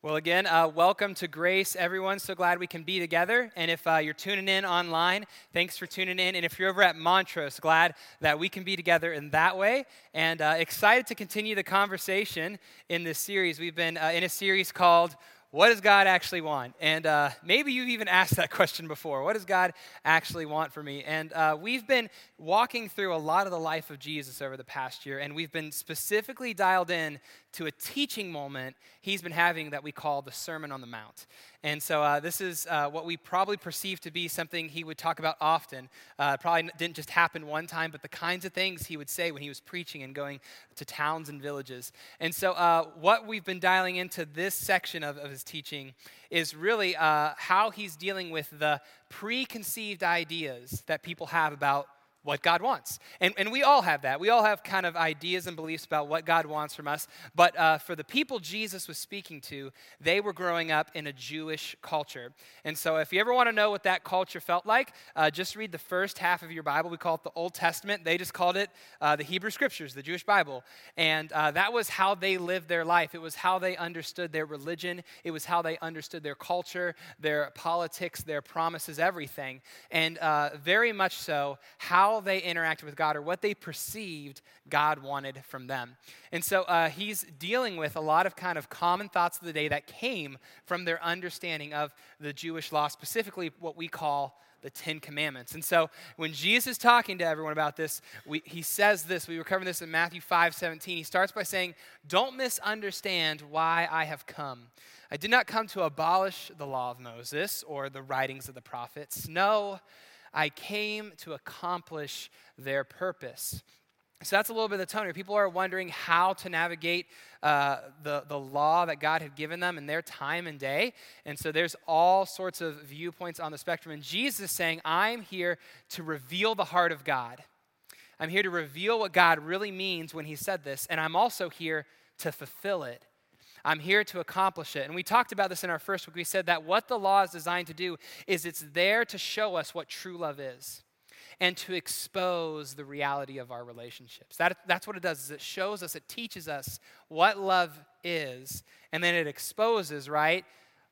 Well, again, uh, welcome to Grace, everyone. So glad we can be together. And if uh, you're tuning in online, thanks for tuning in. And if you're over at Montrose, glad that we can be together in that way. And uh, excited to continue the conversation in this series. We've been uh, in a series called what does God actually want? And uh, maybe you've even asked that question before. What does God actually want for me? And uh, we've been walking through a lot of the life of Jesus over the past year, and we've been specifically dialed in to a teaching moment he's been having that we call the Sermon on the Mount. And so uh, this is uh, what we probably perceive to be something he would talk about often. Uh, probably didn't just happen one time, but the kinds of things he would say when he was preaching and going to towns and villages. And so uh, what we've been dialing into this section of, of his teaching is really uh, how he's dealing with the preconceived ideas that people have about what God wants. And, and we all have that. We all have kind of ideas and beliefs about what God wants from us. But uh, for the people Jesus was speaking to, they were growing up in a Jewish culture. And so if you ever want to know what that culture felt like, uh, just read the first half of your Bible. We call it the Old Testament. They just called it uh, the Hebrew Scriptures, the Jewish Bible. And uh, that was how they lived their life. It was how they understood their religion, it was how they understood their culture, their politics, their promises, everything. And uh, very much so, how they interacted with God or what they perceived God wanted from them. And so uh, he's dealing with a lot of kind of common thoughts of the day that came from their understanding of the Jewish law, specifically what we call the Ten Commandments. And so when Jesus is talking to everyone about this, we, he says this. We were covering this in Matthew 5 17. He starts by saying, Don't misunderstand why I have come. I did not come to abolish the law of Moses or the writings of the prophets. No, I came to accomplish their purpose. So that's a little bit of the tone here. People are wondering how to navigate uh, the, the law that God had given them in their time and day. And so there's all sorts of viewpoints on the spectrum. And Jesus is saying, I'm here to reveal the heart of God. I'm here to reveal what God really means when He said this. And I'm also here to fulfill it. I'm here to accomplish it. And we talked about this in our first week. We said that what the law is designed to do is it's there to show us what true love is and to expose the reality of our relationships. That, that's what it does is it shows us, it teaches us what love is, and then it exposes, right,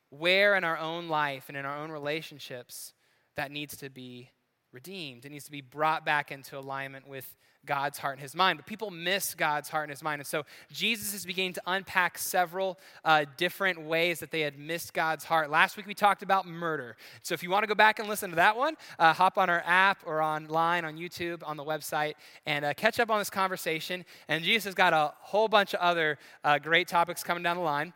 where in our own life and in our own relationships that needs to be redeemed. It needs to be brought back into alignment with God's heart and his mind. But people miss God's heart and his mind. And so Jesus is beginning to unpack several uh, different ways that they had missed God's heart. Last week we talked about murder. So if you want to go back and listen to that one, uh, hop on our app or online on YouTube, on the website, and uh, catch up on this conversation. And Jesus has got a whole bunch of other uh, great topics coming down the line.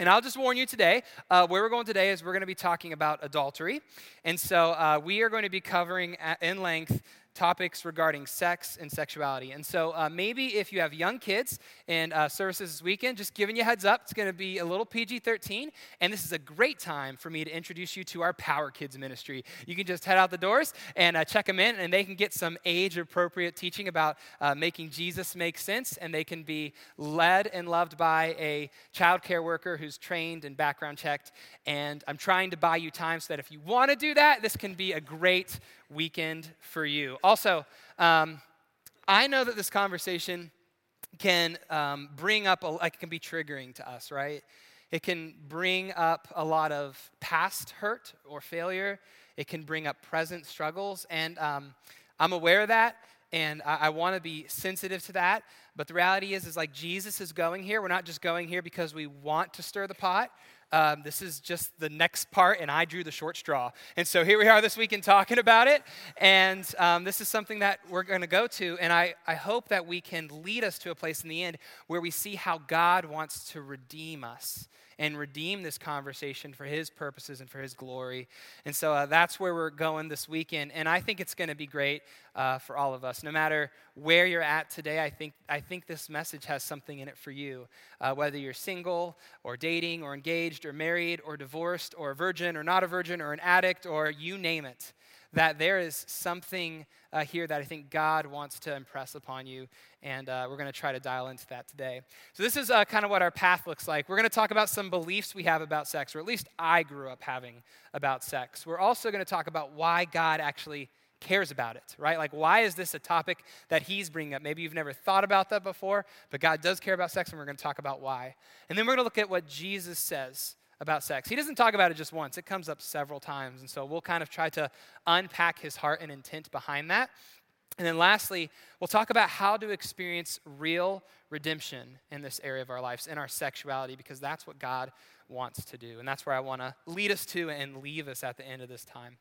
And I'll just warn you today, uh, where we're going today is we're going to be talking about adultery. And so uh, we are going to be covering in length topics regarding sex and sexuality. And so uh, maybe if you have young kids and uh, services this weekend, just giving you heads up, it's going to be a little PG 13. And this is a great time for me to introduce you to our Power Kids ministry. You can just head out the doors and uh, check them in, and they can get some age appropriate teaching about uh, making Jesus make sense. And they can be led and loved by a child care worker who's trained and background checked. And I'm trying to buy you time so that if you want to do that, this can be a great weekend for you. Also, um, I know that this conversation can um, bring up, a, like, it can be triggering to us, right? It can bring up a lot of past hurt or failure. It can bring up present struggles. And um, I'm aware of that, and I, I want to be sensitive to that. But the reality is, is like Jesus is going here. We're not just going here because we want to stir the pot. Um, this is just the next part, and I drew the short straw. And so here we are this weekend talking about it. And um, this is something that we're going to go to. And I, I hope that we can lead us to a place in the end where we see how God wants to redeem us and redeem this conversation for His purposes and for His glory. And so uh, that's where we're going this weekend. And I think it's going to be great uh, for all of us. No matter where you're at today, I think, I think this message has something in it for you. Uh, whether you're single or dating or engaged or married or divorced or a virgin or not a virgin or an addict or you name it that there is something uh, here that I think God wants to impress upon you, and uh, we're going to try to dial into that today. So, this is uh, kind of what our path looks like. We're going to talk about some beliefs we have about sex, or at least I grew up having about sex. We're also going to talk about why God actually cares about it, right? Like, why is this a topic that he's bringing up? Maybe you've never thought about that before, but God does care about sex, and we're going to talk about why. And then we're going to look at what Jesus says about sex. He doesn't talk about it just once, it comes up several times. And so we'll kind of try to unpack his heart and intent behind that. And then lastly, we'll talk about how to experience real redemption in this area of our lives, in our sexuality, because that's what God wants to do. And that's where I want to lead us to and leave us at the end of this time.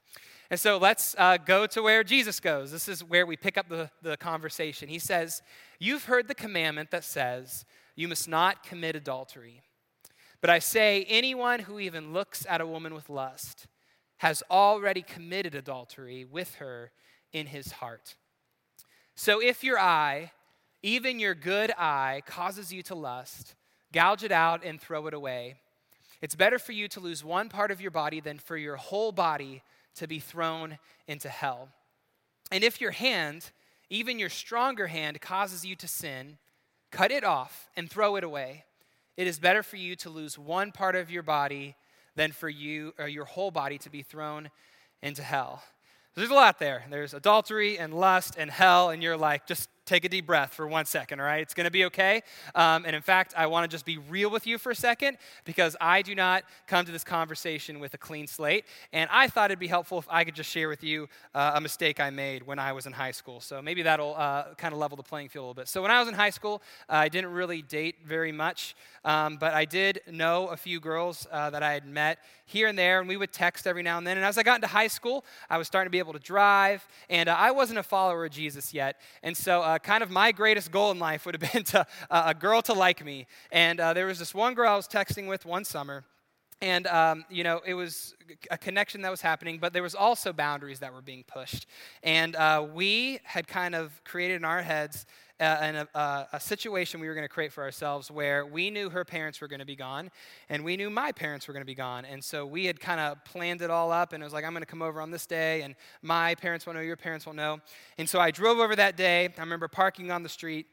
And so let's uh, go to where Jesus goes. This is where we pick up the, the conversation. He says, You've heard the commandment that says, You must not commit adultery. But I say, anyone who even looks at a woman with lust has already committed adultery with her in his heart. So if your eye, even your good eye, causes you to lust, gouge it out and throw it away. It's better for you to lose one part of your body than for your whole body to be thrown into hell. And if your hand, even your stronger hand, causes you to sin, cut it off and throw it away. It is better for you to lose one part of your body than for you or your whole body to be thrown into hell. There's a lot there. There's adultery and lust and hell, and you're like, just take a deep breath for one second, all right? It's going to be okay. Um, and in fact, I want to just be real with you for a second because I do not come to this conversation with a clean slate. And I thought it'd be helpful if I could just share with you uh, a mistake I made when I was in high school. So maybe that'll uh, kind of level the playing field a little bit. So when I was in high school, uh, I didn't really date very much, um, but I did know a few girls uh, that I had met here and there, and we would text every now and then. And as I got into high school, I was starting to be able to drive, and uh, I wasn't a follower of Jesus yet. And so uh, kind of my greatest goal in life would have been to uh, a girl to like me. And uh, there was this one girl I was texting with one summer. And, um, you know, it was a connection that was happening, but there was also boundaries that were being pushed. And uh, we had kind of created in our heads uh, a, a, a, situation we were going to create for ourselves where we knew her parents were going to be gone and we knew my parents were going to be gone. And so we had kind of planned it all up and it was like, I'm going to come over on this day and my parents won't know, your parents won't know. And so I drove over that day. I remember parking on the street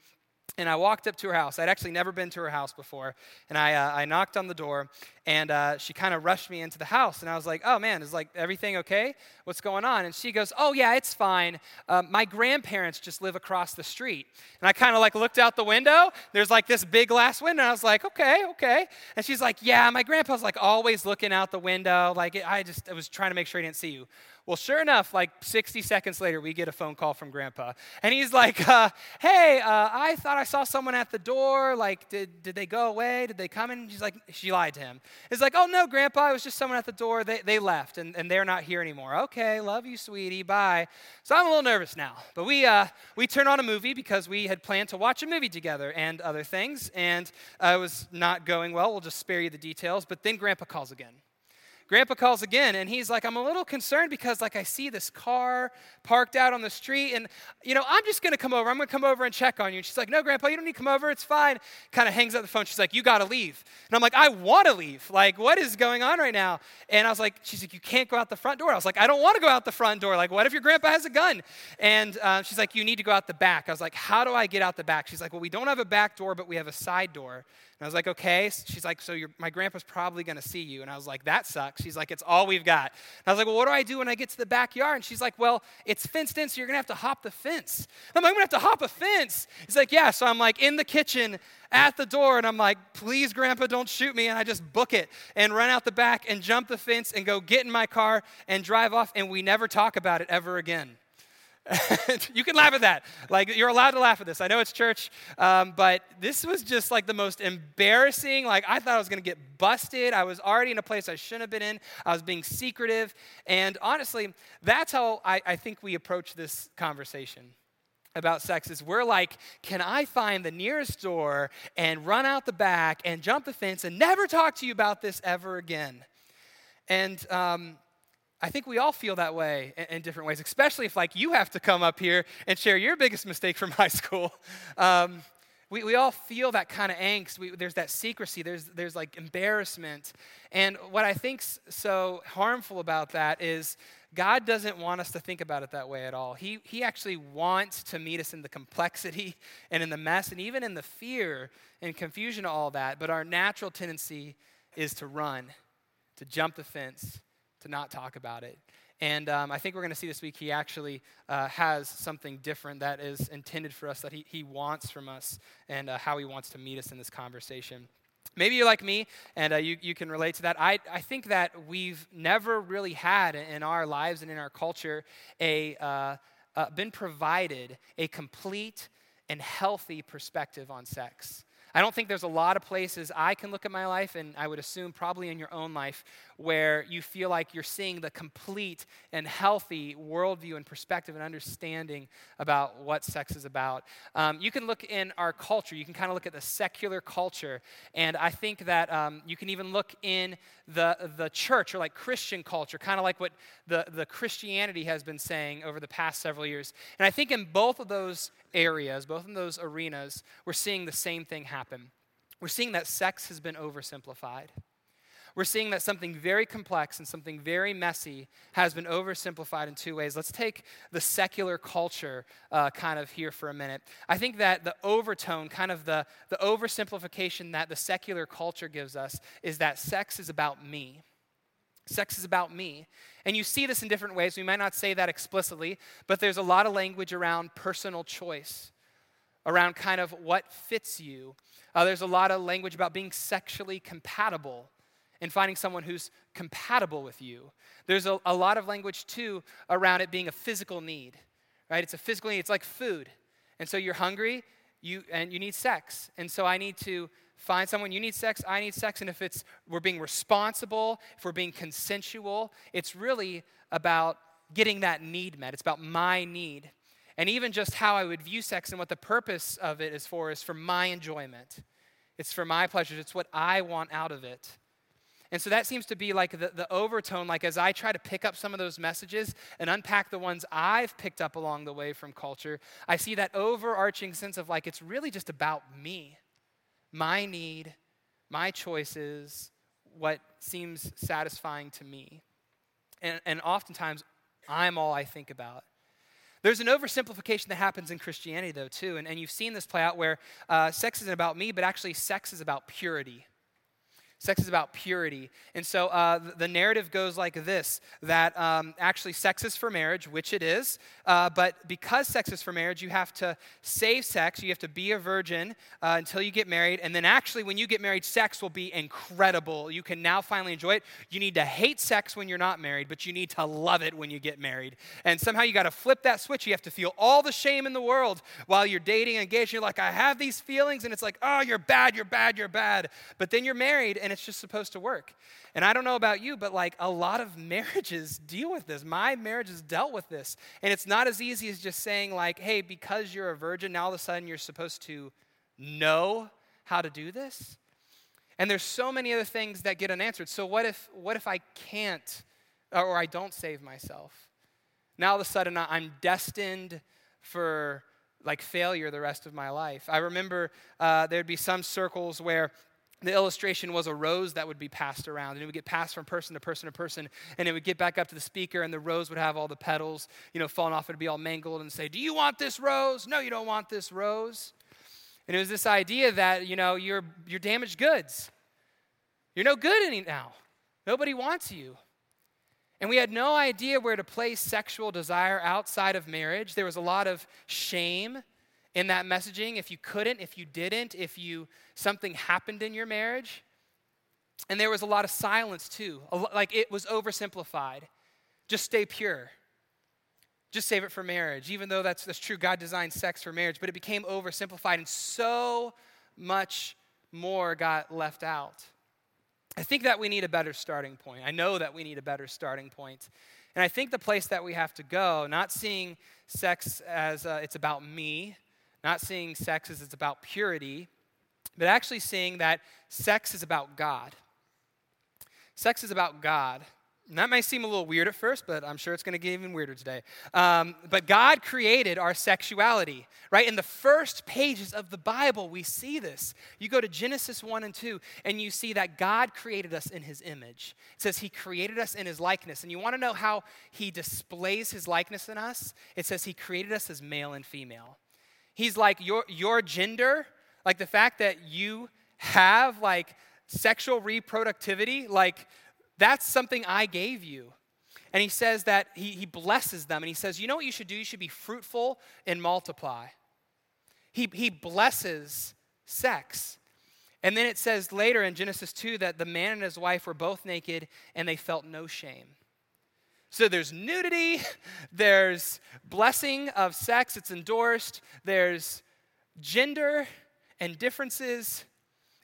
and I walked up to her house. I'd actually never been to her house before. And I, uh, I knocked on the door, and uh, she kind of rushed me into the house. And I was like, oh man, is like everything okay? What's going on? And she goes, oh yeah, it's fine. Uh, my grandparents just live across the street. And I kind of like looked out the window. There's like this big glass window. And I was like, okay, okay. And she's like, yeah, my grandpa's like always looking out the window. Like I just I was trying to make sure he didn't see you. Well, sure enough, like 60 seconds later, we get a phone call from Grandpa. And he's like, uh, Hey, uh, I thought I saw someone at the door. Like, did, did they go away? Did they come in? She's like, She lied to him. It's like, Oh, no, Grandpa, it was just someone at the door. They, they left and, and they're not here anymore. Okay, love you, sweetie. Bye. So I'm a little nervous now. But we, uh, we turn on a movie because we had planned to watch a movie together and other things. And uh, it was not going well. We'll just spare you the details. But then Grandpa calls again. Grandpa calls again and he's like, I'm a little concerned because like I see this car parked out on the street and you know, I'm just gonna come over. I'm gonna come over and check on you. And she's like, No, Grandpa, you don't need to come over, it's fine. Kind of hangs up the phone. She's like, You gotta leave. And I'm like, I wanna leave. Like, what is going on right now? And I was like, She's like, You can't go out the front door. I was like, I don't wanna go out the front door. Like, what if your grandpa has a gun? And uh, she's like, You need to go out the back. I was like, How do I get out the back? She's like, Well, we don't have a back door, but we have a side door. And I was like, okay. She's like, so my grandpa's probably going to see you. And I was like, that sucks. She's like, it's all we've got. And I was like, well, what do I do when I get to the backyard? And she's like, well, it's fenced in, so you're going to have to hop the fence. I'm like, I'm going to have to hop a fence. He's like, yeah. So I'm like in the kitchen at the door, and I'm like, please, grandpa, don't shoot me. And I just book it and run out the back and jump the fence and go get in my car and drive off. And we never talk about it ever again. you can laugh at that. Like, you're allowed to laugh at this. I know it's church, um, but this was just like the most embarrassing. Like, I thought I was going to get busted. I was already in a place I shouldn't have been in. I was being secretive. And honestly, that's how I, I think we approach this conversation about sex is we're like, can I find the nearest door and run out the back and jump the fence and never talk to you about this ever again? And um, I think we all feel that way in, different ways, especially if like you have to come up here and share your biggest mistake from high school. Um, we, we all feel that kind of angst. We, there's that secrecy. There's, there's like embarrassment. And what I think's so harmful about that is God doesn't want us to think about it that way at all. He, he actually wants to meet us in the complexity and in the mess and even in the fear and confusion of all that. But our natural tendency is to run, to jump the fence, to not talk about it. And um, I think we're going to see this week he actually uh, has something different that is intended for us, that he, he wants from us, and uh, how he wants to meet us in this conversation. Maybe you're like me and uh, you, you can relate to that. I, I think that we've never really had in our lives and in our culture a, uh, uh, been provided a complete and healthy perspective on sex. I don't think there's a lot of places I can look at my life, and I would assume probably in your own life, where you feel like you're seeing the complete and healthy worldview and perspective and understanding about what sex is about. Um, you can look in our culture, you can kind of look at the secular culture, and I think that um, you can even look in the, the church or like Christian culture, kind of like what the, the Christianity has been saying over the past several years. And I think in both of those areas, both in those arenas, we're seeing the same thing happen. We're seeing that sex has been oversimplified. We're seeing that something very complex and something very messy has been oversimplified in two ways. Let's take the secular culture uh, kind of here for a minute. I think that the overtone, kind of the, the oversimplification that the secular culture gives us, is that sex is about me. Sex is about me. And you see this in different ways. We might not say that explicitly, but there's a lot of language around personal choice, around kind of what fits you. Uh, there's a lot of language about being sexually compatible and finding someone who's compatible with you. There's a, a lot of language, too, around it being a physical need, right? It's a physical need. It's like food. And so you're hungry you, and you need sex. And so I need to find someone you need sex i need sex and if it's we're being responsible if we're being consensual it's really about getting that need met it's about my need and even just how i would view sex and what the purpose of it is for is for my enjoyment it's for my pleasures it's what i want out of it and so that seems to be like the, the overtone, like as I try to pick up some of those messages and unpack the ones I've picked up along the way from culture, I see that overarching sense of like it's really just about me my need, my choices, what seems satisfying to me. And, and oftentimes, I'm all I think about. There's an oversimplification that happens in Christianity, though, too. And, and you've seen this play out where uh, sex isn't about me, but actually, sex is about purity. Sex is about purity. And so uh, the narrative goes like this that um, actually sex is for marriage, which it is. Uh, but because sex is for marriage, you have to save sex. You have to be a virgin uh, until you get married. And then actually, when you get married, sex will be incredible. You can now finally enjoy it. You need to hate sex when you're not married, but you need to love it when you get married. And somehow you got to flip that switch. You have to feel all the shame in the world while you're dating and engaged. You're like, I have these feelings. And it's like, oh, you're bad, you're bad, you're bad. But then you're married and it's just supposed to work. And I don't know about you, but like a lot of marriages deal with this. My marriage has dealt with this. And it's not as easy as just saying, like, hey, because you're a virgin, now all of a sudden you're supposed to know how to do this. And there's so many other things that get unanswered. So what if what if I can't or I don't save myself? Now all of a sudden I'm destined for like failure the rest of my life. I remember uh, there'd be some circles where the illustration was a rose that would be passed around and it would get passed from person to person to person and it would get back up to the speaker and the rose would have all the petals you know falling off and be all mangled and say do you want this rose? No you don't want this rose. And it was this idea that you know you're you're damaged goods you're no good any now. Nobody wants you. And we had no idea where to place sexual desire outside of marriage. There was a lot of shame in that messaging if you couldn't, if you didn't, if you something happened in your marriage. And there was a lot of silence too. Like it was oversimplified. Just stay pure. Just save it for marriage. Even though that's, that's true, God designed sex for marriage, but it became oversimplified and so much more got left out. I think that we need a better starting point. I know that we need a better starting point. And I think the place that we have to go, not seeing sex as uh, it's about me, not seeing sex as it's about purity, but actually seeing that sex is about God. Sex is about God. And that may seem a little weird at first, but I'm sure it's going to get even weirder today. Um, but God created our sexuality, right? In the first pages of the Bible, we see this. You go to Genesis 1 and 2, and you see that God created us in his image. It says he created us in his likeness. And you want to know how he displays his likeness in us? It says he created us as male and female. He's like, your, your gender, like the fact that you have like sexual reproductivity, like that's something I gave you. And he says that he, he blesses them and he says, You know what you should do? You should be fruitful and multiply. He, he blesses sex. And then it says later in Genesis 2 that the man and his wife were both naked and they felt no shame. So there's nudity, there's blessing of sex, it's endorsed, there's gender and differences,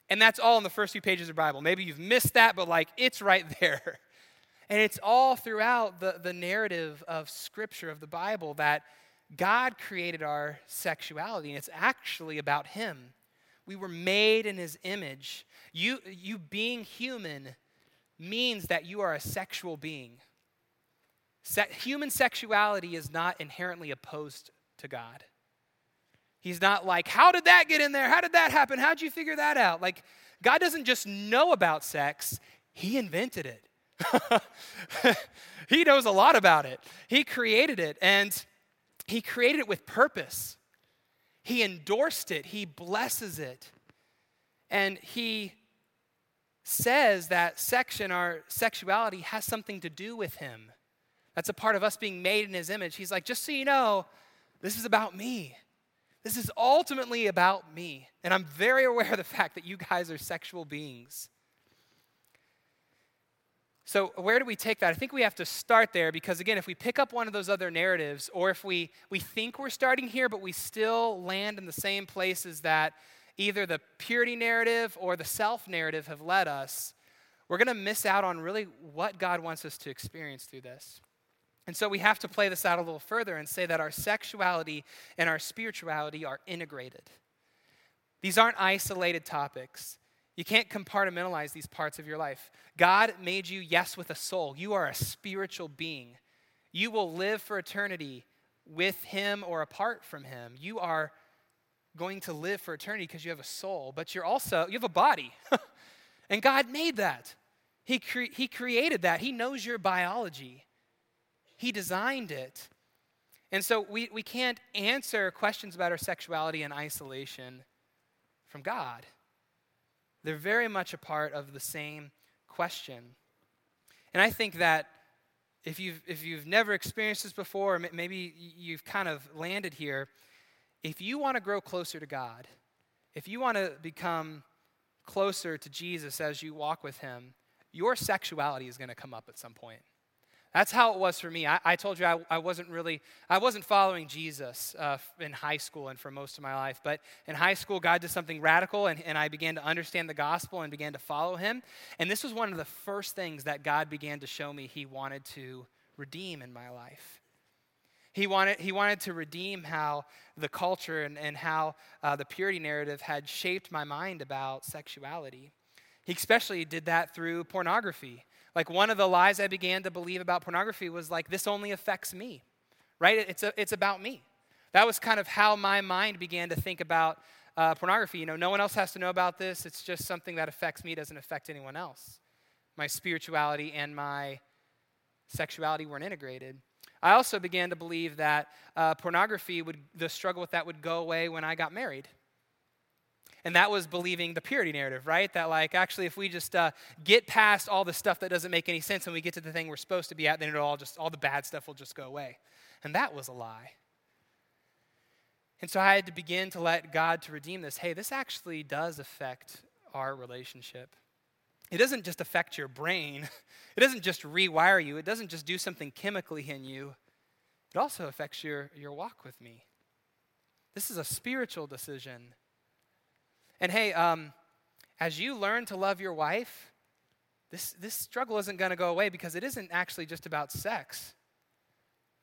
and that's all in the first few pages of the Bible. Maybe you've missed that, but like it's right there. And it's all throughout the, the narrative of Scripture, of the Bible, that God created our sexuality, and it's actually about Him. We were made in His image. You, you being human means that you are a sexual being. Se- human sexuality is not inherently opposed to God. He's not like, How did that get in there? How did that happen? How'd you figure that out? Like, God doesn't just know about sex, He invented it. he knows a lot about it. He created it, and He created it with purpose. He endorsed it, He blesses it, and He says that sex and our sexuality has something to do with Him. That's a part of us being made in His image. He's like, just so you know, this is about me. This is ultimately about me. And I'm very aware of the fact that you guys are sexual beings. So, where do we take that? I think we have to start there because, again, if we pick up one of those other narratives, or if we, we think we're starting here, but we still land in the same places that either the purity narrative or the self narrative have led us, we're going to miss out on really what God wants us to experience through this. And so we have to play this out a little further and say that our sexuality and our spirituality are integrated. These aren't isolated topics. You can't compartmentalize these parts of your life. God made you, yes, with a soul. You are a spiritual being. You will live for eternity with Him or apart from Him. You are going to live for eternity because you have a soul, but you're also, you have a body. and God made that. He, cre- he created that. He knows your biology, He designed it. And so we, we can't answer questions about our sexuality in isolation from God. They're very much a part of the same question. And I think that if you've, if you've never experienced this before, or maybe you've kind of landed here, if you want to grow closer to God, if you want to become closer to Jesus as you walk with Him, your sexuality is going to come up at some point. That's how it was for me. I, I told you I, I, wasn't really, I wasn't following Jesus uh, in high school and for most of my life. But in high school, God did something radical, and, and I began to understand the gospel and began to follow Him. And this was one of the first things that God began to show me He wanted to redeem in my life. He wanted, he wanted to redeem how the culture and, and how uh, the purity narrative had shaped my mind about sexuality. He especially did that through pornography. Like one of the lies I began to believe about pornography was like, this only affects me, right? It's, a, it's about me. That was kind of how my mind began to think about uh, pornography. You know, no one else has to know about this. It's just something that affects me, doesn't affect anyone else. My spirituality and my sexuality weren't integrated. I also began to believe that uh, pornography would, the struggle with that would go away when I got married. And that was believing the purity narrative, right? That, like, actually, if we just uh, get past all the stuff that doesn't make any sense and we get to the thing we're supposed to be at, then it'll all just, all the bad stuff will just go away. And that was a lie. And so I had to begin to let God to redeem this. Hey, this actually does affect our relationship. It doesn't just affect your brain, it doesn't just rewire you, it doesn't just do something chemically in you, it also affects your, your walk with me. This is a spiritual decision. And hey, um, as you learn to love your wife, this, this struggle isn't going to go away because it isn't actually just about sex.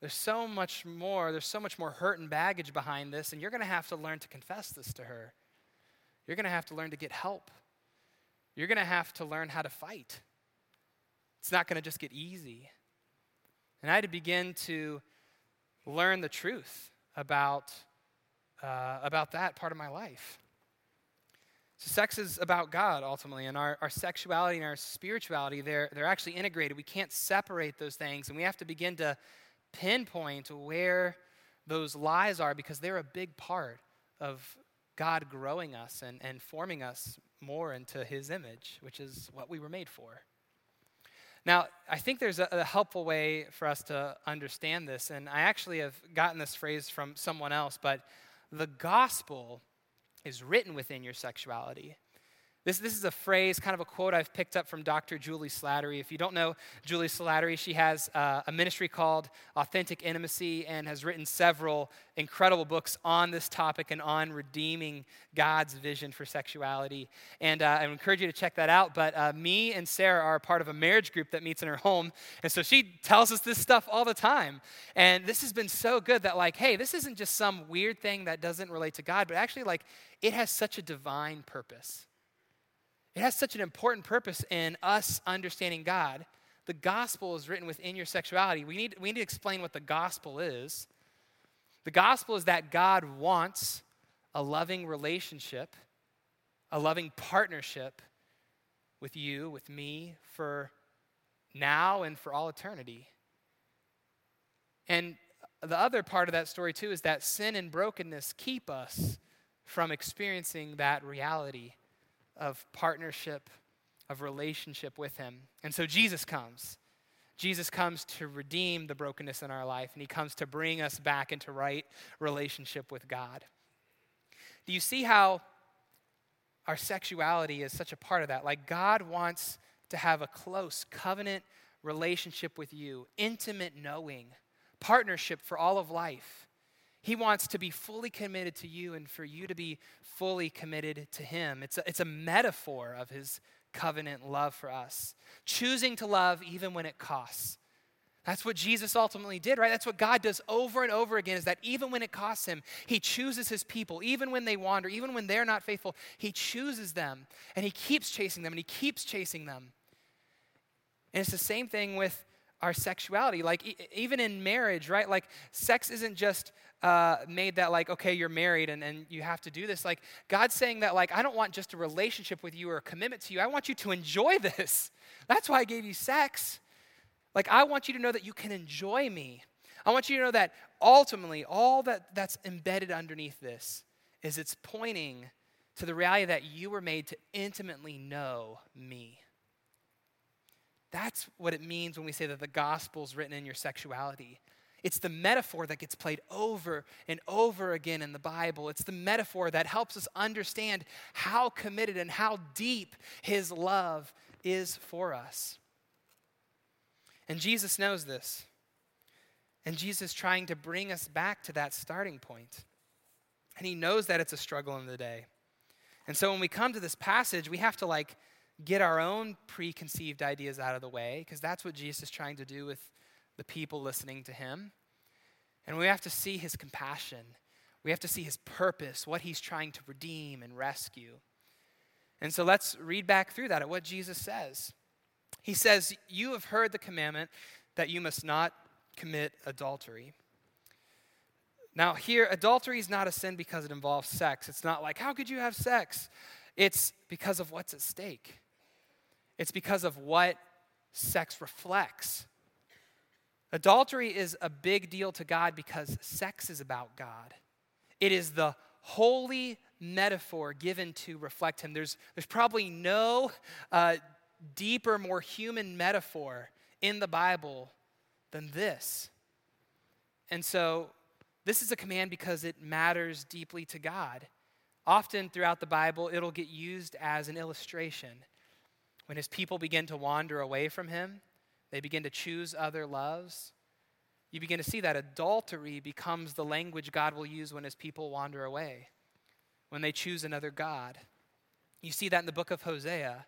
There's so much more, there's so much more hurt and baggage behind this, and you're going to have to learn to confess this to her. You're going to have to learn to get help. You're going to have to learn how to fight. It's not going to just get easy. And I had to begin to learn the truth about, uh, about that part of my life. So, sex is about God ultimately, and our, our sexuality and our spirituality, they're, they're actually integrated. We can't separate those things, and we have to begin to pinpoint where those lies are because they're a big part of God growing us and, and forming us more into His image, which is what we were made for. Now, I think there's a, a, helpful way for us to understand this, and I actually have gotten this phrase from someone else, but the gospel is written within your sexuality. This, this is a phrase, kind of a quote I've picked up from Dr. Juli Slattery. If you don't know Juli Slattery, she has uh, a ministry called Authentic Intimacy and has written several incredible books on this topic and on redeeming God's vision for sexuality. And uh, I encourage you to check that out. But uh, me and Sarah are part of a marriage group that meets in her home. And so she tells us this stuff all the time. And this has been so good that, like, hey, this isn't just some weird thing that doesn't relate to God, but actually, like, it has such a divine purpose. It has such an important purpose in us understanding God. The gospel is written within your sexuality. We need, we need to explain what the gospel is. The gospel is that God wants a loving relationship, a loving partnership with you, with me, for now and for all eternity. And the other part of that story, too, is that sin and brokenness keep us from experiencing that reality of partnership, of relationship with Him. And so Jesus comes. Jesus comes to redeem the brokenness in our life, and He comes to bring us back into right relationship with God. Do you see how our sexuality is such a part of that? Like, God wants to have a close covenant relationship with you, intimate knowing, partnership for all of life. He wants to be fully committed to you and for you to be fully committed to Him. It's a, it's a metaphor of His covenant love for us. Choosing to love even when it costs. That's what Jesus ultimately did, right? That's what God does over and over again is that even when it costs him, he chooses his people. Even when they wander, even when they're not faithful, he chooses them and he keeps chasing them and he keeps chasing them. And it's the same thing with our sexuality. Like, e- even in marriage, right? Like, sex isn't just uh, made that, like, okay, you're married and, and you have to do this. Like, God's saying that, like, I don't want just a relationship with you or a commitment to you. I want you to enjoy this. That's why I gave you sex. Like, I want you to know that you can enjoy me. I want you to know that ultimately, all that, that's embedded underneath this is it's pointing to the reality that you were made to intimately know me. That's what it means when we say that the gospel's written in your sexuality. It's the metaphor that gets played over and over again in the Bible. It's the metaphor that helps us understand how committed and how deep His love is for us. And Jesus knows this. And Jesus is trying to bring us back to that starting point. And He knows that it's a struggle in the day. And so when we come to this passage, we have to like get our own preconceived ideas out of the way, because that's what Jesus is trying to do with the people listening to him. And we have to see his compassion. We have to see his purpose, what he's trying to redeem and rescue. And so let's read back through that at what Jesus says. He says, You have heard the commandment that you must not commit adultery. Now, here, adultery is not a sin because it involves sex. It's not like, How could you have sex? It's because of what's at stake. It's because of what sex reflects. Adultery is a big deal to God because sex is about God. It is the holy metaphor given to reflect Him. There's, there's probably no uh, deeper, more human metaphor in the Bible than this. And so, this is a command because it matters deeply to God. Often throughout the Bible, it'll get used as an illustration. When his people begin to wander away from him, they begin to choose other loves. You begin to see that adultery becomes the language God will use when his people wander away, when they choose another God. You see that in the book of Hosea.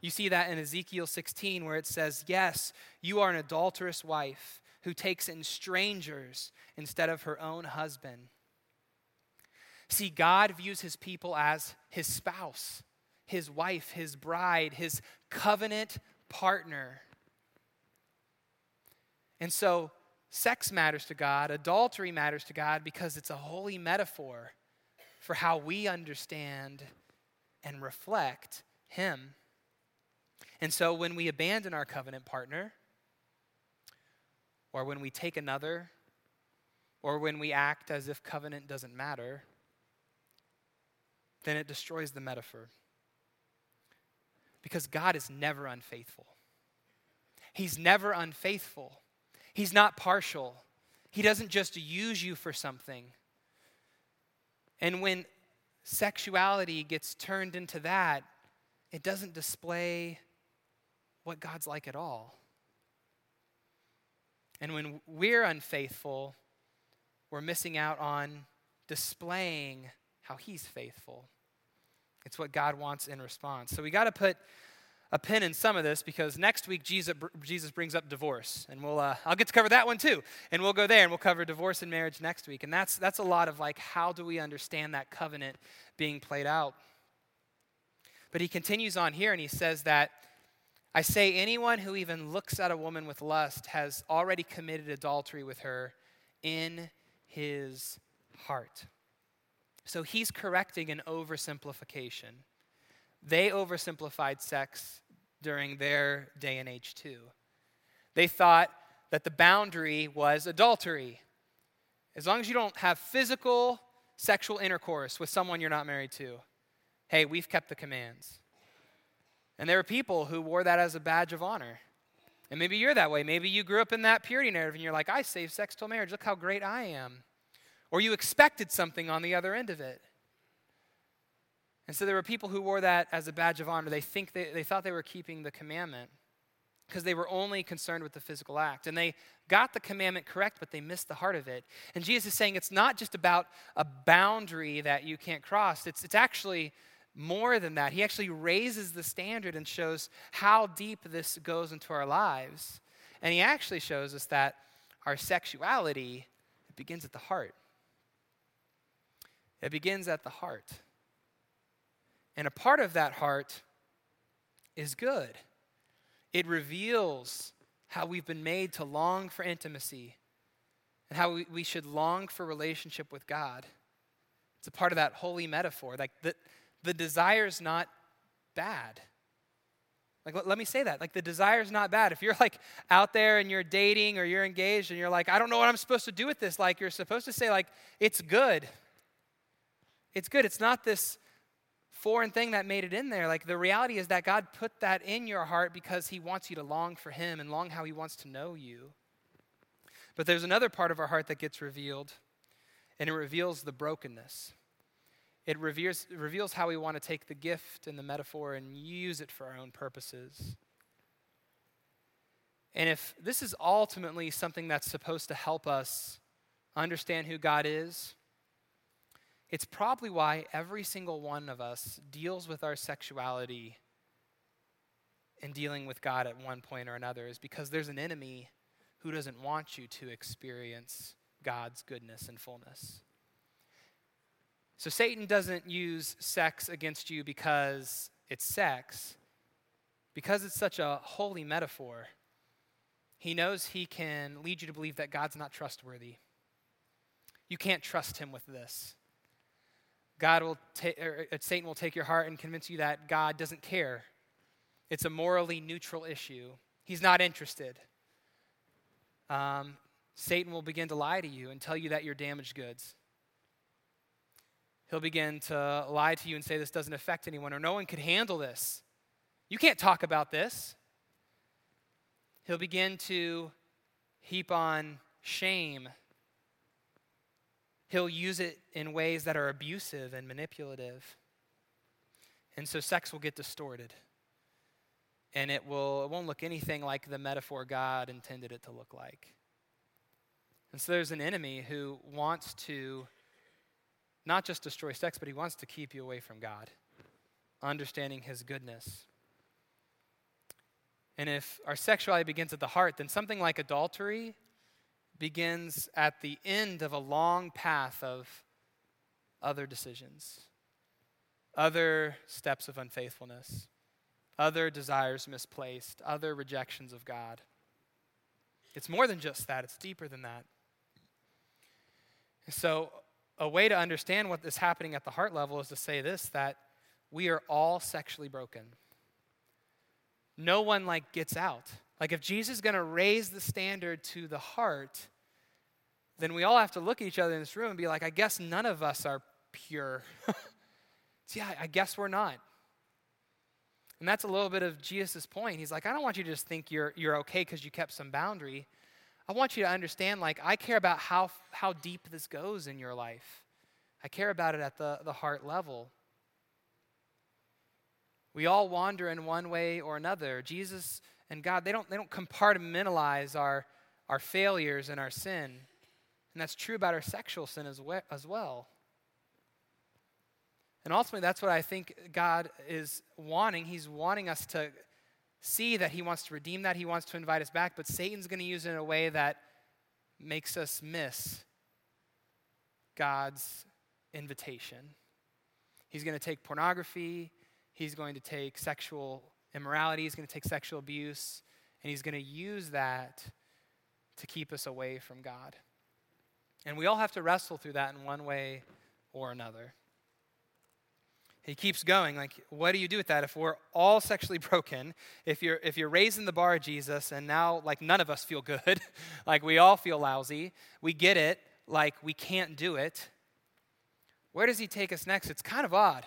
You see that in Ezekiel 16, where it says, Yes, you are an adulterous wife who takes in strangers instead of her own husband. See, God views his people as his spouse his wife, his bride, his covenant partner. And so, sex matters to God, adultery matters to God because it's a holy metaphor for how we understand and reflect Him. And so, when we abandon our covenant partner, or when we take another, or when we act as if covenant doesn't matter, then it destroys the metaphor because God is never unfaithful. He's never unfaithful. He's not partial. He doesn't just use you for something. And when sexuality gets turned into that, it doesn't display what God's like at all. And when we're unfaithful, we're missing out on displaying how He's faithful. It's what God wants in response. So we got to put a pin in some of this because next week Jesus, Jesus brings up divorce, and we'll uh, I'll get to cover that one too, and we'll go there and we'll cover divorce and marriage next week, and that's that's a lot of like how do we understand that covenant being played out. But he continues on here and he says that I say anyone who even looks at a woman with lust has already committed adultery with her in his heart. So he's correcting an oversimplification. They oversimplified sex during their day and age too. They thought that the boundary was adultery. As long as you don't have physical sexual intercourse with someone you're not married to, hey, we've kept the commands. And there were people who wore that as a badge of honor. And maybe you're that way. Maybe you grew up in that purity narrative and you're like, I save sex till marriage. Look how great I am. Or you expected something on the other end of it. And so there were people who wore that as a badge of honor. They, think they, they thought they were keeping the commandment because they were only concerned with the physical act. And they got the commandment correct, but they missed the heart of it. And Jesus is saying it's not just about a boundary that you can't cross, it's, it's actually more than that. He actually raises the standard and shows how deep this goes into our lives. And he actually shows us that our sexuality it begins at the heart. It begins at the heart. And a part of that heart is good. It reveals how we've been made to long for intimacy and how we, we should long for relationship with God. It's a part of that holy metaphor. Like the, the desire is not bad. Like, let, let me say that. Like, the desire is not bad. If you're like out there and you're dating or you're engaged and you're like, I don't know what I'm supposed to do with this, like, you're supposed to say, like, it's good. It's good. It's not this foreign thing that made it in there. Like the reality is that God put that in your heart because He wants you to long for Him and long how He wants to know you. But there's another part of our heart that gets revealed, and it reveals the brokenness. It reveals, reveals how we want to take the gift and the metaphor and use it for our own purposes. And if this is ultimately something that's supposed to help us understand who God is, it's probably why every single one of us deals with our sexuality and dealing with God at one point or another, is because there's an enemy who doesn't want you to experience God's goodness and fullness. So Satan doesn't use sex against you because it's sex, because it's such a holy metaphor. He knows he can lead you to believe that God's not trustworthy. You can't trust him with this. God will ta- or uh, Satan will take your heart and convince you that God doesn't care. It's a morally neutral issue. He's not interested. Um, Satan will begin to lie to you and tell you that you're damaged goods. He'll begin to lie to you and say this doesn't affect anyone or no one could handle this. You can't talk about this. He'll begin to heap on shame he'll use it in ways that are abusive and manipulative. And so sex will get distorted. And it will it won't look anything like the metaphor God intended it to look like. And so there's an enemy who wants to not just destroy sex, but he wants to keep you away from God, understanding his goodness. And if our sexuality begins at the heart, then something like adultery begins at the end of a long path of other decisions, other steps of unfaithfulness, other desires misplaced, other rejections of God. It's more than just that, it's deeper than that. So, a way to understand what is happening at the heart level is to say this that we are all sexually broken. No one like gets out. Like, if Jesus is going to raise the standard to the heart, then we all have to look at each other in this room and be like, I guess none of us are pure. yeah, I guess we're not. And that's a little bit of Jesus' point. He's like, I don't want you to just think you're, you're okay because you kept some boundary. I want you to understand, like, I care about how, how deep this goes in your life. I care about it at the, the heart level. We all wander in one way or another. Jesus and God, they don't, they don't compartmentalize our, our failures and our sin. And that's true about our sexual sin as, as well. And ultimately, that's what I think God is wanting. He's wanting us to see that He wants to redeem that, He wants to invite us back, but Satan's going to use it in a way that makes us miss God's invitation. He's going to take pornography, he's going to take sexual immorality, he's going to take sexual abuse, and he's going to use that to keep us away from God. And we all have to wrestle through that in one way or another. He keeps going, like, what do you do with that if we're all sexually broken? If you're if you're raising the bar of Jesus and now like none of us feel good, like we all feel lousy, we get it, like we can't do it. Where does he take us next? It's kind of odd.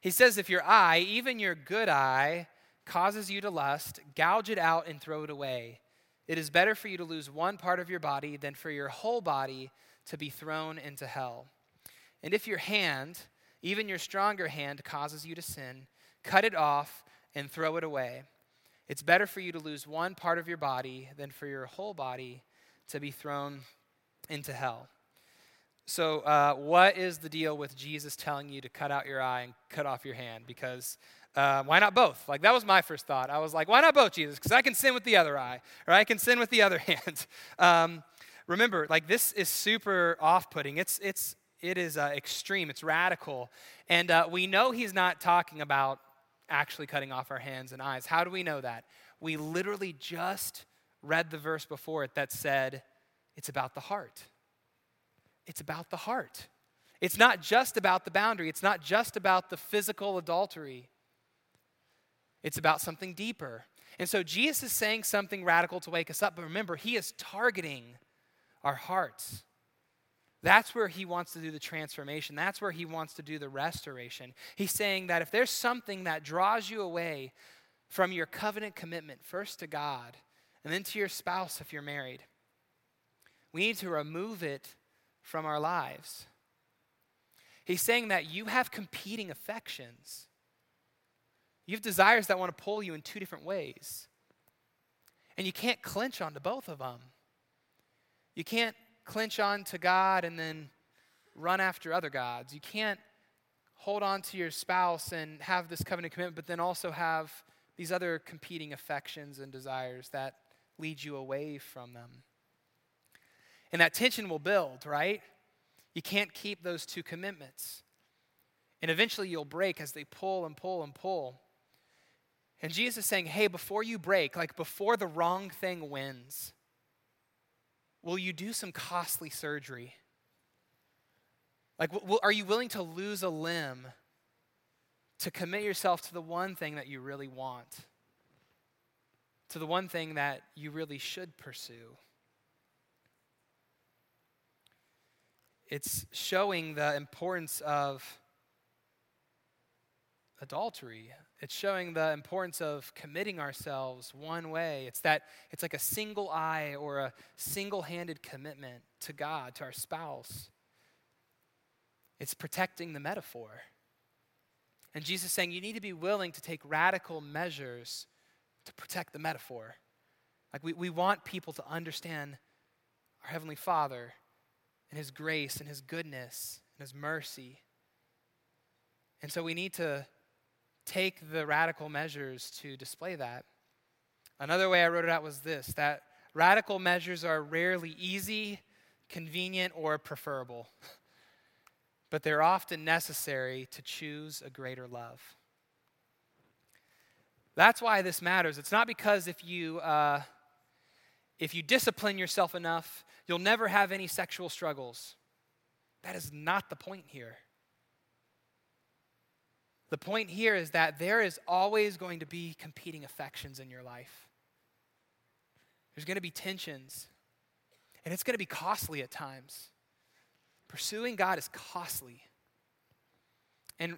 He says, if your eye, even your good eye, causes you to lust, gouge it out and throw it away. It is better for you to lose one part of your body than for your whole body to be thrown into hell. And if your hand, even your stronger hand, causes you to sin, cut it off and throw it away. It's better for you to lose one part of your body than for your whole body to be thrown into hell. So, uh, what is the deal with Jesus telling you to cut out your eye and cut off your hand? Because uh, why not both? Like, that was my first thought. I was like, why not both, Jesus? Because I can sin with the other eye, or I can sin with the other hand. Um, remember, like, this is super off putting. It's, it's, it is uh, extreme, it's radical. And uh, we know he's not talking about actually cutting off our hands and eyes. How do we know that? We literally just read the verse before it that said, it's about the heart. It's about the heart. It's not just about the boundary, it's not just about the physical adultery. It's about something deeper. And so Jesus is saying something radical to wake us up, but remember, he is targeting our hearts. That's where he wants to do the transformation. That's where he wants to do the restoration. He's saying that if there's something that draws you away from your covenant commitment, first to God and then to your spouse if you're married, we need to remove it from our lives. He's saying that you have competing affections. You have desires that want to pull you in two different ways. And you can't clench onto both of them. You can't clench on to God and then run after other gods. You can't hold on to your spouse and have this covenant commitment, but then also have these other competing affections and desires that lead you away from them. And that tension will build, right? You can't keep those two commitments. And eventually you'll break as they pull and pull and pull. And Jesus is saying, hey, before you break, like before the wrong thing wins, will you do some costly surgery? Like, are you willing to lose a limb to commit yourself to the one thing that you really want? To the one thing that you really should pursue? it's showing the importance of adultery. It's showing the importance of committing ourselves one way. It's that it's like a single eye or a single-handed commitment to God, to our spouse. It's protecting the metaphor. And Jesus is saying you need to be willing to take radical measures to protect the metaphor. Like we, we want people to understand our Heavenly Father and His grace and His goodness and His mercy. And so we need to take the radical measures to display that. Another way I wrote it out was this that radical measures are rarely easy, convenient, or preferable, but they're often necessary to choose a greater love. That's why this matters. It's not because if you, uh, if you discipline yourself enough, You'll never have any sexual struggles. That is not the point here. The point here is that there is always going to be competing affections in your life. There's going to be tensions, and it's going to be costly at times. Pursuing God is costly. And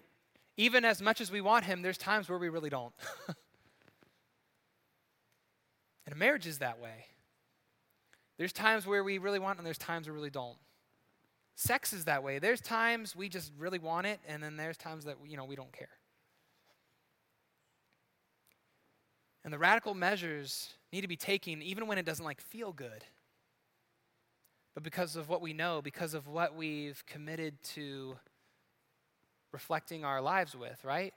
even as much as we want Him, there's times where we really don't. and a marriage is that way. There's times where we really want, and there's times we really don't. Sex is that way. There's times we just really want it, and then there's times that you know we don't care. And the radical measures need to be taken even when it doesn't like feel good. But because of what we know, because of what we've committed to reflecting our lives with, right?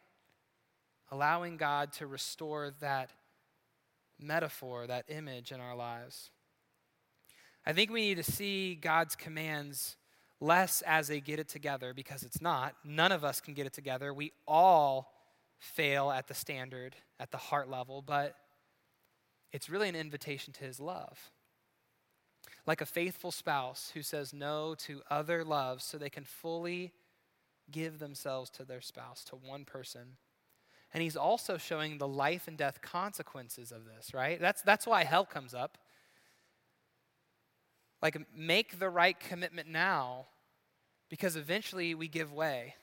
Allowing God to restore that metaphor, that image in our lives. I think we need to see God's commands less as a get it together because it's not. None of us can get it together. We all fail at the standard, at the heart level, but it's really an invitation to his love. Like a faithful spouse who says no to other loves so they can fully give themselves to their spouse, to one person. And he's also showing the life and death consequences of this, right? That's, that's why hell comes up. Like, make the right commitment now because eventually we give way.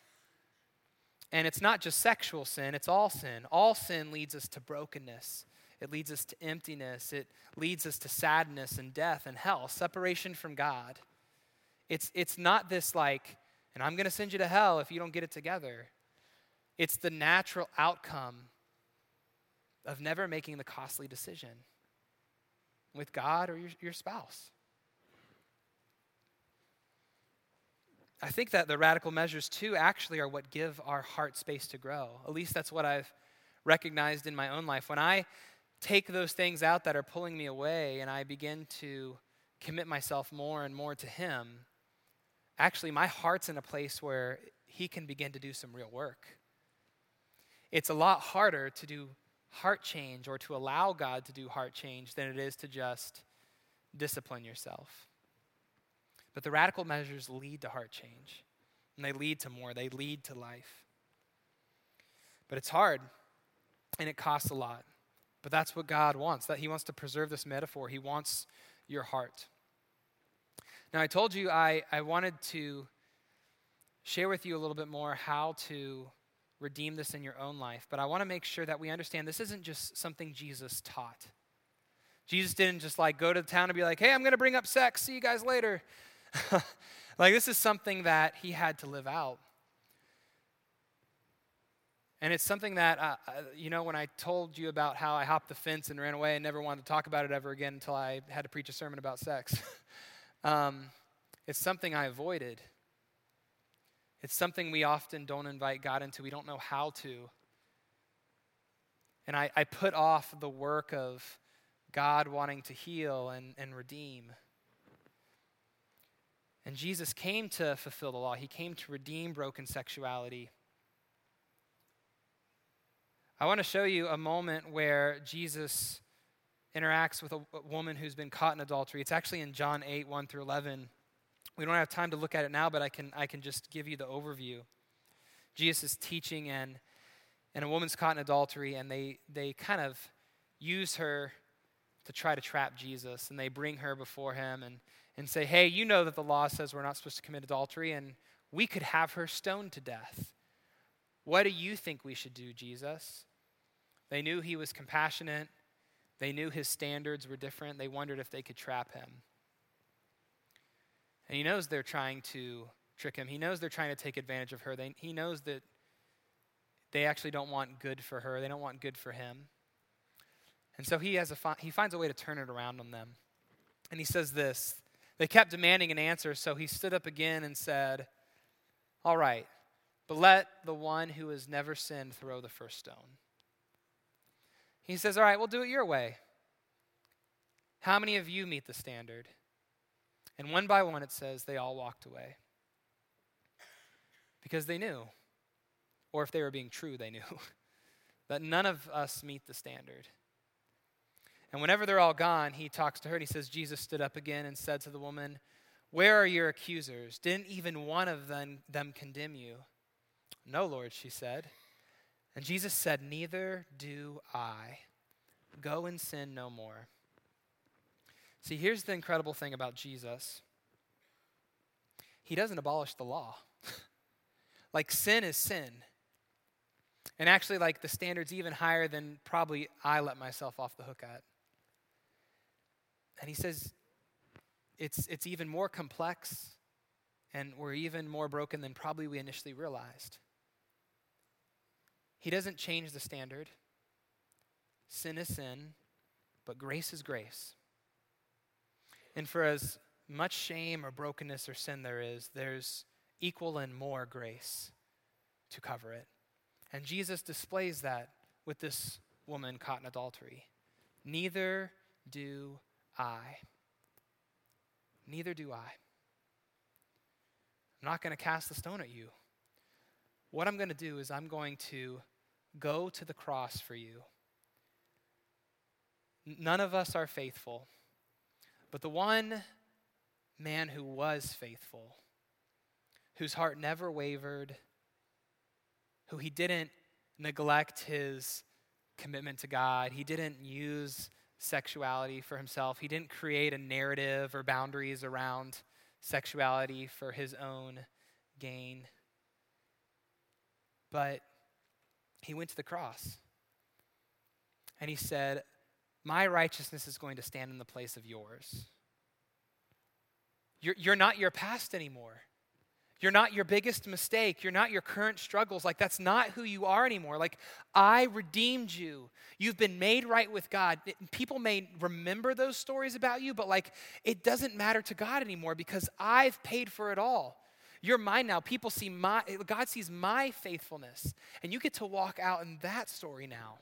And it's not just sexual sin, it's all sin. All sin leads us to brokenness, it leads us to emptiness, it leads us to sadness and death and hell, separation from God. It's, it's not this like, and I'm going to send you to hell if you don't get it together. It's the natural outcome of never making the costly decision with God or your, your spouse. I think that the radical measures, too, actually are what give our heart space to grow. At least that's what I've recognized in my own life. When I take those things out that are pulling me away and I begin to commit myself more and more to Him, actually, my heart's in a place where He can begin to do some real work. It's a lot harder to do heart change or to allow God to do heart change than it is to just discipline yourself. But the radical measures lead to heart change, and they lead to more, they lead to life. But it's hard, and it costs a lot. But that's what God wants. That He wants to preserve this metaphor. He wants your heart. Now, I told you I, I wanted to share with you a little bit more how to redeem this in your own life, but I want to make sure that we understand this isn't just something Jesus taught. Jesus didn't just like go to the town and be like, hey, I'm going to bring up sex. See you guys later. like, this is something that he had to live out. And it's something that, uh, uh, you know, when I told you about how I hopped the fence and ran away and never wanted to talk about it ever again until I had to preach a sermon about sex, um, it's something I avoided. It's something we often don't invite God into. We don't know how to. And I, I put off the work of God wanting to heal and, and redeem. And Jesus came to fulfill the law, He came to redeem broken sexuality. I want to show you a moment where Jesus interacts with a, woman who's been caught in adultery. It's actually in John 8, 1 through 11. We don't have time to look at it now, but I can, I can just give you the overview. Jesus is teaching, and, and a woman's caught in adultery, and they, they kind of use her to try to trap Jesus, and they bring her before him, and and say, hey, you know that the law says we're not supposed to commit adultery, and we could have her stoned to death. What do you think we should do, Jesus? They knew he was compassionate. They knew his standards were different. They wondered if they could trap him. And he knows they're trying to trick him. He knows they're trying to take advantage of her. They, he knows that they actually don't want good for her, they don't want good for him. And so he, has a, he finds a way to turn it around on them. And he says this they kept demanding an answer, so he stood up again and said, All right, but let the one who has never sinned throw the first stone. He says, All right, we'll do it your way. How many of you meet the standard? And one by one, it says they all walked away. Because they knew, or if they were being true, they knew, that none of us meet the standard. And whenever they're all gone, he talks to her and he says, Jesus stood up again and said to the woman, Where are your accusers? Didn't even one of them, them condemn you? No, Lord, she said. And Jesus said, Neither do I. Go and sin no more. See, here's the incredible thing about Jesus He doesn't abolish the law. like, sin is sin. And actually, like the standard's even higher than probably I let myself off the hook at. And he says it's, it's even more complex and we're even more broken than probably we initially realized. He doesn't change the standard. Sin is sin, but grace is grace. And for as much shame or brokenness or sin there is, there's equal and more grace to cover it. And Jesus displays that with this woman caught in adultery. Neither do I. Neither do I. I'm not going to cast the stone at you. What I'm going to do is I'm going to go to the cross for you. None of us are faithful, but the one man who was faithful, whose heart never wavered, who he didn't neglect his commitment to God, he didn't use sexuality for himself, he didn't create a narrative or boundaries around sexuality for his own gain. But he went to the cross and he said, My righteousness is going to stand in the place of yours. You're, you're not your past anymore. You're not your biggest mistake. You're not your current struggles. Like, that's not who you are anymore. Like, I redeemed you. You've been made right with God. People may remember those stories about you, but like, it doesn't matter to God anymore because I've paid for it all. You're mine now. People see my, God sees my faithfulness. And you get to walk out in that story now.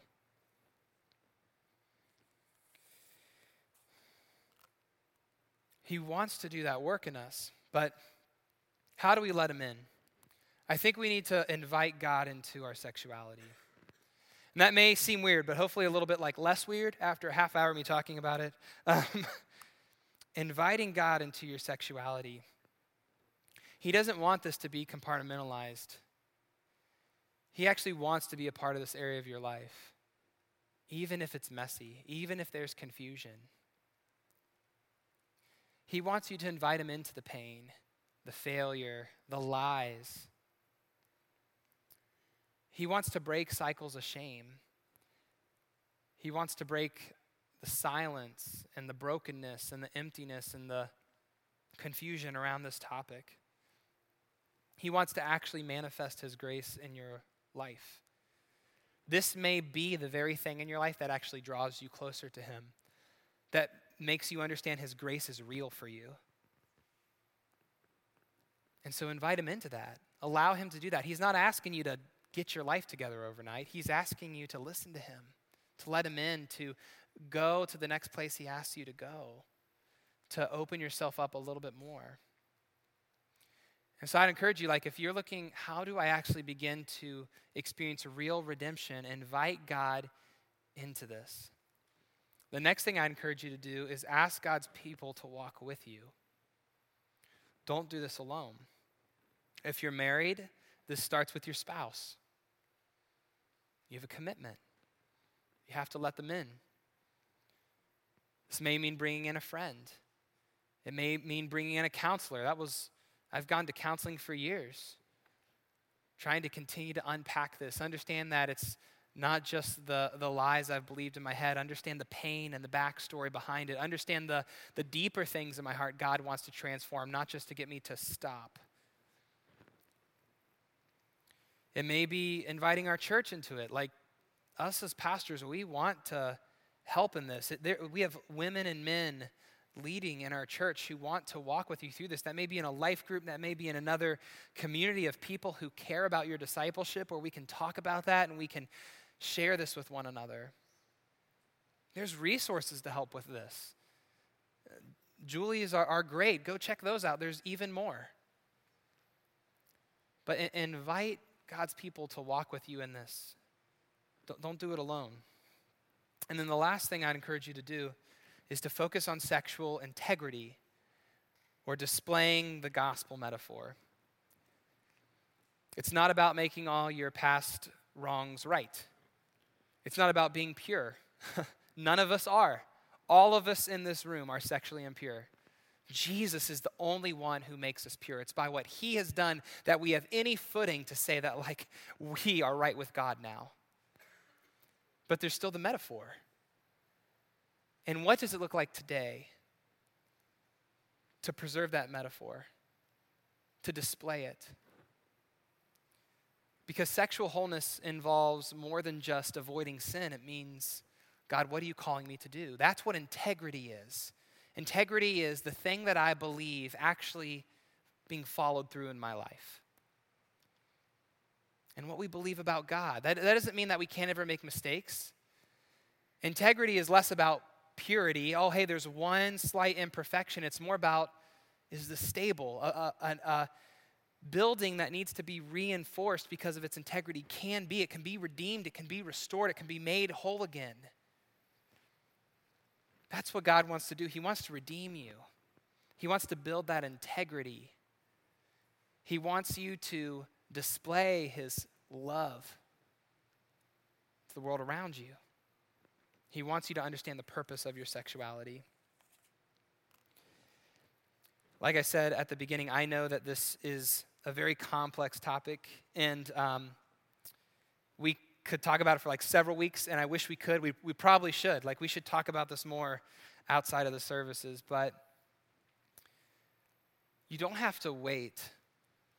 He wants to do that work in us, but how do we let him in? I think we need to invite God into our sexuality. And that may seem weird, but hopefully a little bit like less weird after a half hour of me talking about it. Um, inviting God into your sexuality. He doesn't want this to be compartmentalized. He actually wants to be a part of this area of your life, even if it's messy, even if there's confusion. He wants you to invite him into the pain the failure, the lies. He wants to break cycles of shame. He wants to break the silence and the brokenness and the emptiness and the confusion around this topic. He wants to actually manifest His grace in your life. This may be the very thing in your life that actually draws you closer to Him, that makes you understand His grace is real for you. And so invite him into that. Allow him to do that. He's not asking you to get your life together overnight. He's asking you to listen to him, to let him in, to go to the next place he asks you to go, to open yourself up a little bit more. And so I'd encourage you, like, if you're looking, how do I actually begin to experience real redemption? Invite God into this. The next thing I encourage you to do is ask God's people to walk with you. Don't do this alone. If you're married, this starts with your spouse. You have a commitment, you have to let them in. This may mean bringing in a friend, it may mean bringing in a counselor. That was, I've gone to counseling for years, trying to continue to unpack this, understand that it's not just the, the lies I've believed in my head, understand the pain and the backstory behind it, understand the, the deeper things in my heart God wants to transform, not just to get me to stop. It may be inviting our church into it. Like us as pastors, we want to help in this. It, there, we have women and men leading in our church who want to walk with you through this. That may be in a life group, that may be in another community of people who care about your discipleship, where we can talk about that and we can share this with one another. There's resources to help with this. Juli's are, are great. Go check those out. There's even more. But invite God's people to walk with you in this. Don't, don't do it alone. And then the last thing I'd encourage you to do is to focus on sexual integrity or displaying the gospel metaphor. It's not about making all your past wrongs right. It's not about being pure. None of us are. All of us in this room are sexually impure. Jesus is the only one who makes us pure. It's by what he has done that we have any footing to say that, like, we are right with God now. But there's still the metaphor. And what does it look like today to preserve that metaphor, to display it? Because sexual wholeness involves more than just avoiding sin, it means, God, what are you calling me to do? That's what integrity is. Integrity is the thing that I believe actually being followed through in my life. And what we believe about God. That, that doesn't mean that we can't ever make mistakes. Integrity is less about purity. Oh, hey, there's one slight imperfection. It's more about is this stable? A, a, a, building that needs to be reinforced because of its integrity can be. It can be redeemed, it can be restored, it can be made whole again. That's what God wants to do. He wants to redeem you, He wants to build that integrity. He wants you to display His love to the world around you. He wants you to understand the purpose of your sexuality. Like I said at the beginning, I know that this is a very complex topic, and um, we could talk about it for like several weeks, and I wish we could. We, we probably should. Like, we should talk about this more outside of the services, but you don't have to wait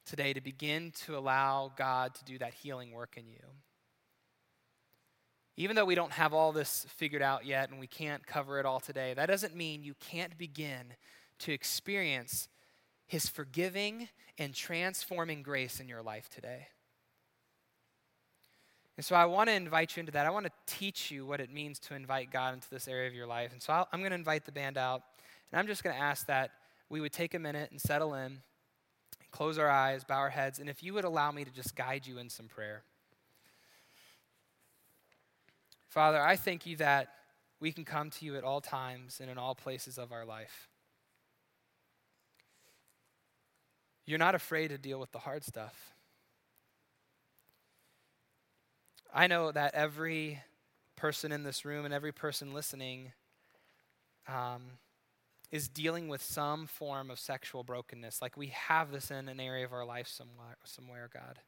today to begin to allow God to do that healing work in you. Even though we don't have all this figured out yet and we can't cover it all today, that doesn't mean you can't begin to experience His forgiving and transforming grace in your life today. And so I want to invite you into that. I want to teach you what it means to invite God into this area of your life. And so i am going to invite the band out, and I'm just going to ask that we would take a minute and settle in, close our eyes, bow our heads, and if you would allow me to just guide you in some prayer. Father, I thank you that we can come to you at all times and in all places of our life. You're not afraid to deal with the hard stuff. I know that every person in this room and every person listening um, is dealing with some form of sexual brokenness. Like we have this in an area of our life somewhere, somewhere, God.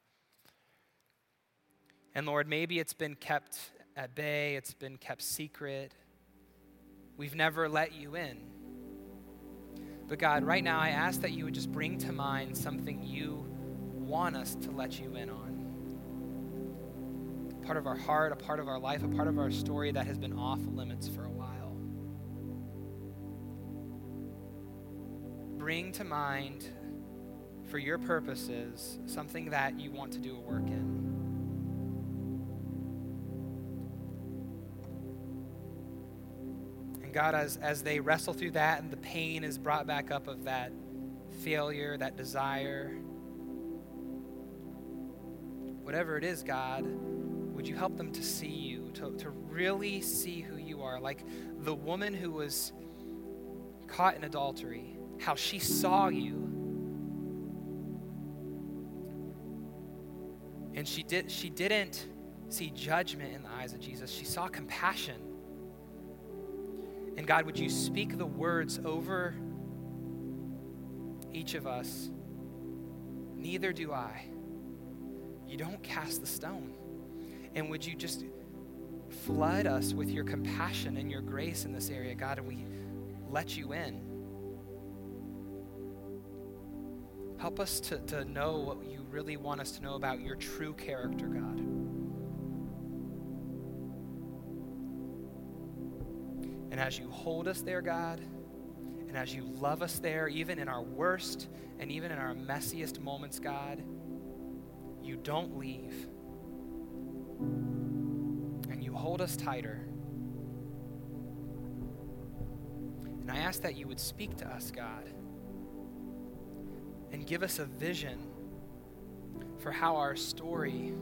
And Lord, maybe it's been kept at bay, it's been kept secret. We've never let you in. But God, right now I ask that you would just bring to mind something you want us to let you in on part of our heart, a part of our life, a part of our story that has been off limits for a while. Bring to mind, for your purposes, something that you want to do a work in. And God, as, as they wrestle through that and the pain is brought back up of that failure, that desire, whatever it is, God, would you help them to see you, to, to really see who you are? Like the woman who was caught in adultery, how she saw you. And she, did, she didn't see judgment in the eyes of Jesus, she saw compassion. And God, would you speak the words over each of us? Neither do I. You don't cast the stone. And would you just flood us with your compassion and your grace in this area, God, and we let you in. Help us to, to know what you really want us to know about your true character, God. And as you hold us there, God, and as you love us there, even in our worst and even in our messiest moments, God, you don't leave and you hold us tighter. And I ask that you would speak to us, God, and give us a vision for how our story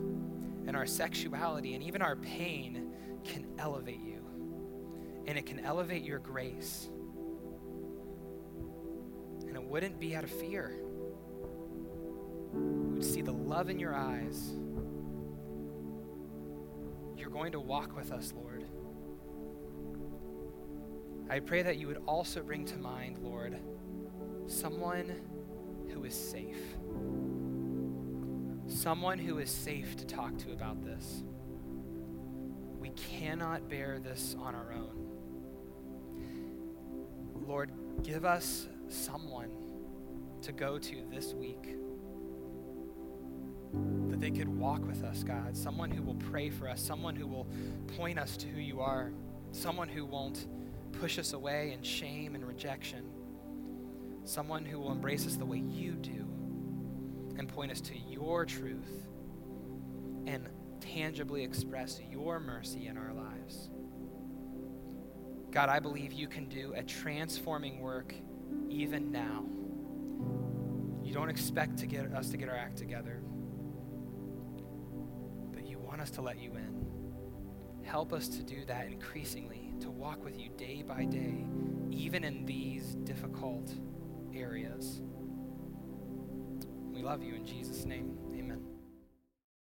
and our sexuality and even our pain can elevate you. And it can elevate your grace. And it wouldn't be out of fear. We would see the love in your eyes going to walk with us, Lord. I pray that you would also bring to mind, Lord, someone who is safe. Someone who is safe to talk to about this. We cannot bear this on our own. Lord, give us someone to go to this week that they could walk with us, God. Someone who will pray for us, someone who will point us to who you are, someone who won't push us away in shame and rejection, someone who will embrace us the way you do and point us to your truth and tangibly express your mercy in our lives. God, I believe you can do a transforming work even now. You don't expect to get us to get our act together, us to let you in. Help us to do that increasingly, to walk with you day by day, even in these difficult areas. We love you in Jesus' name.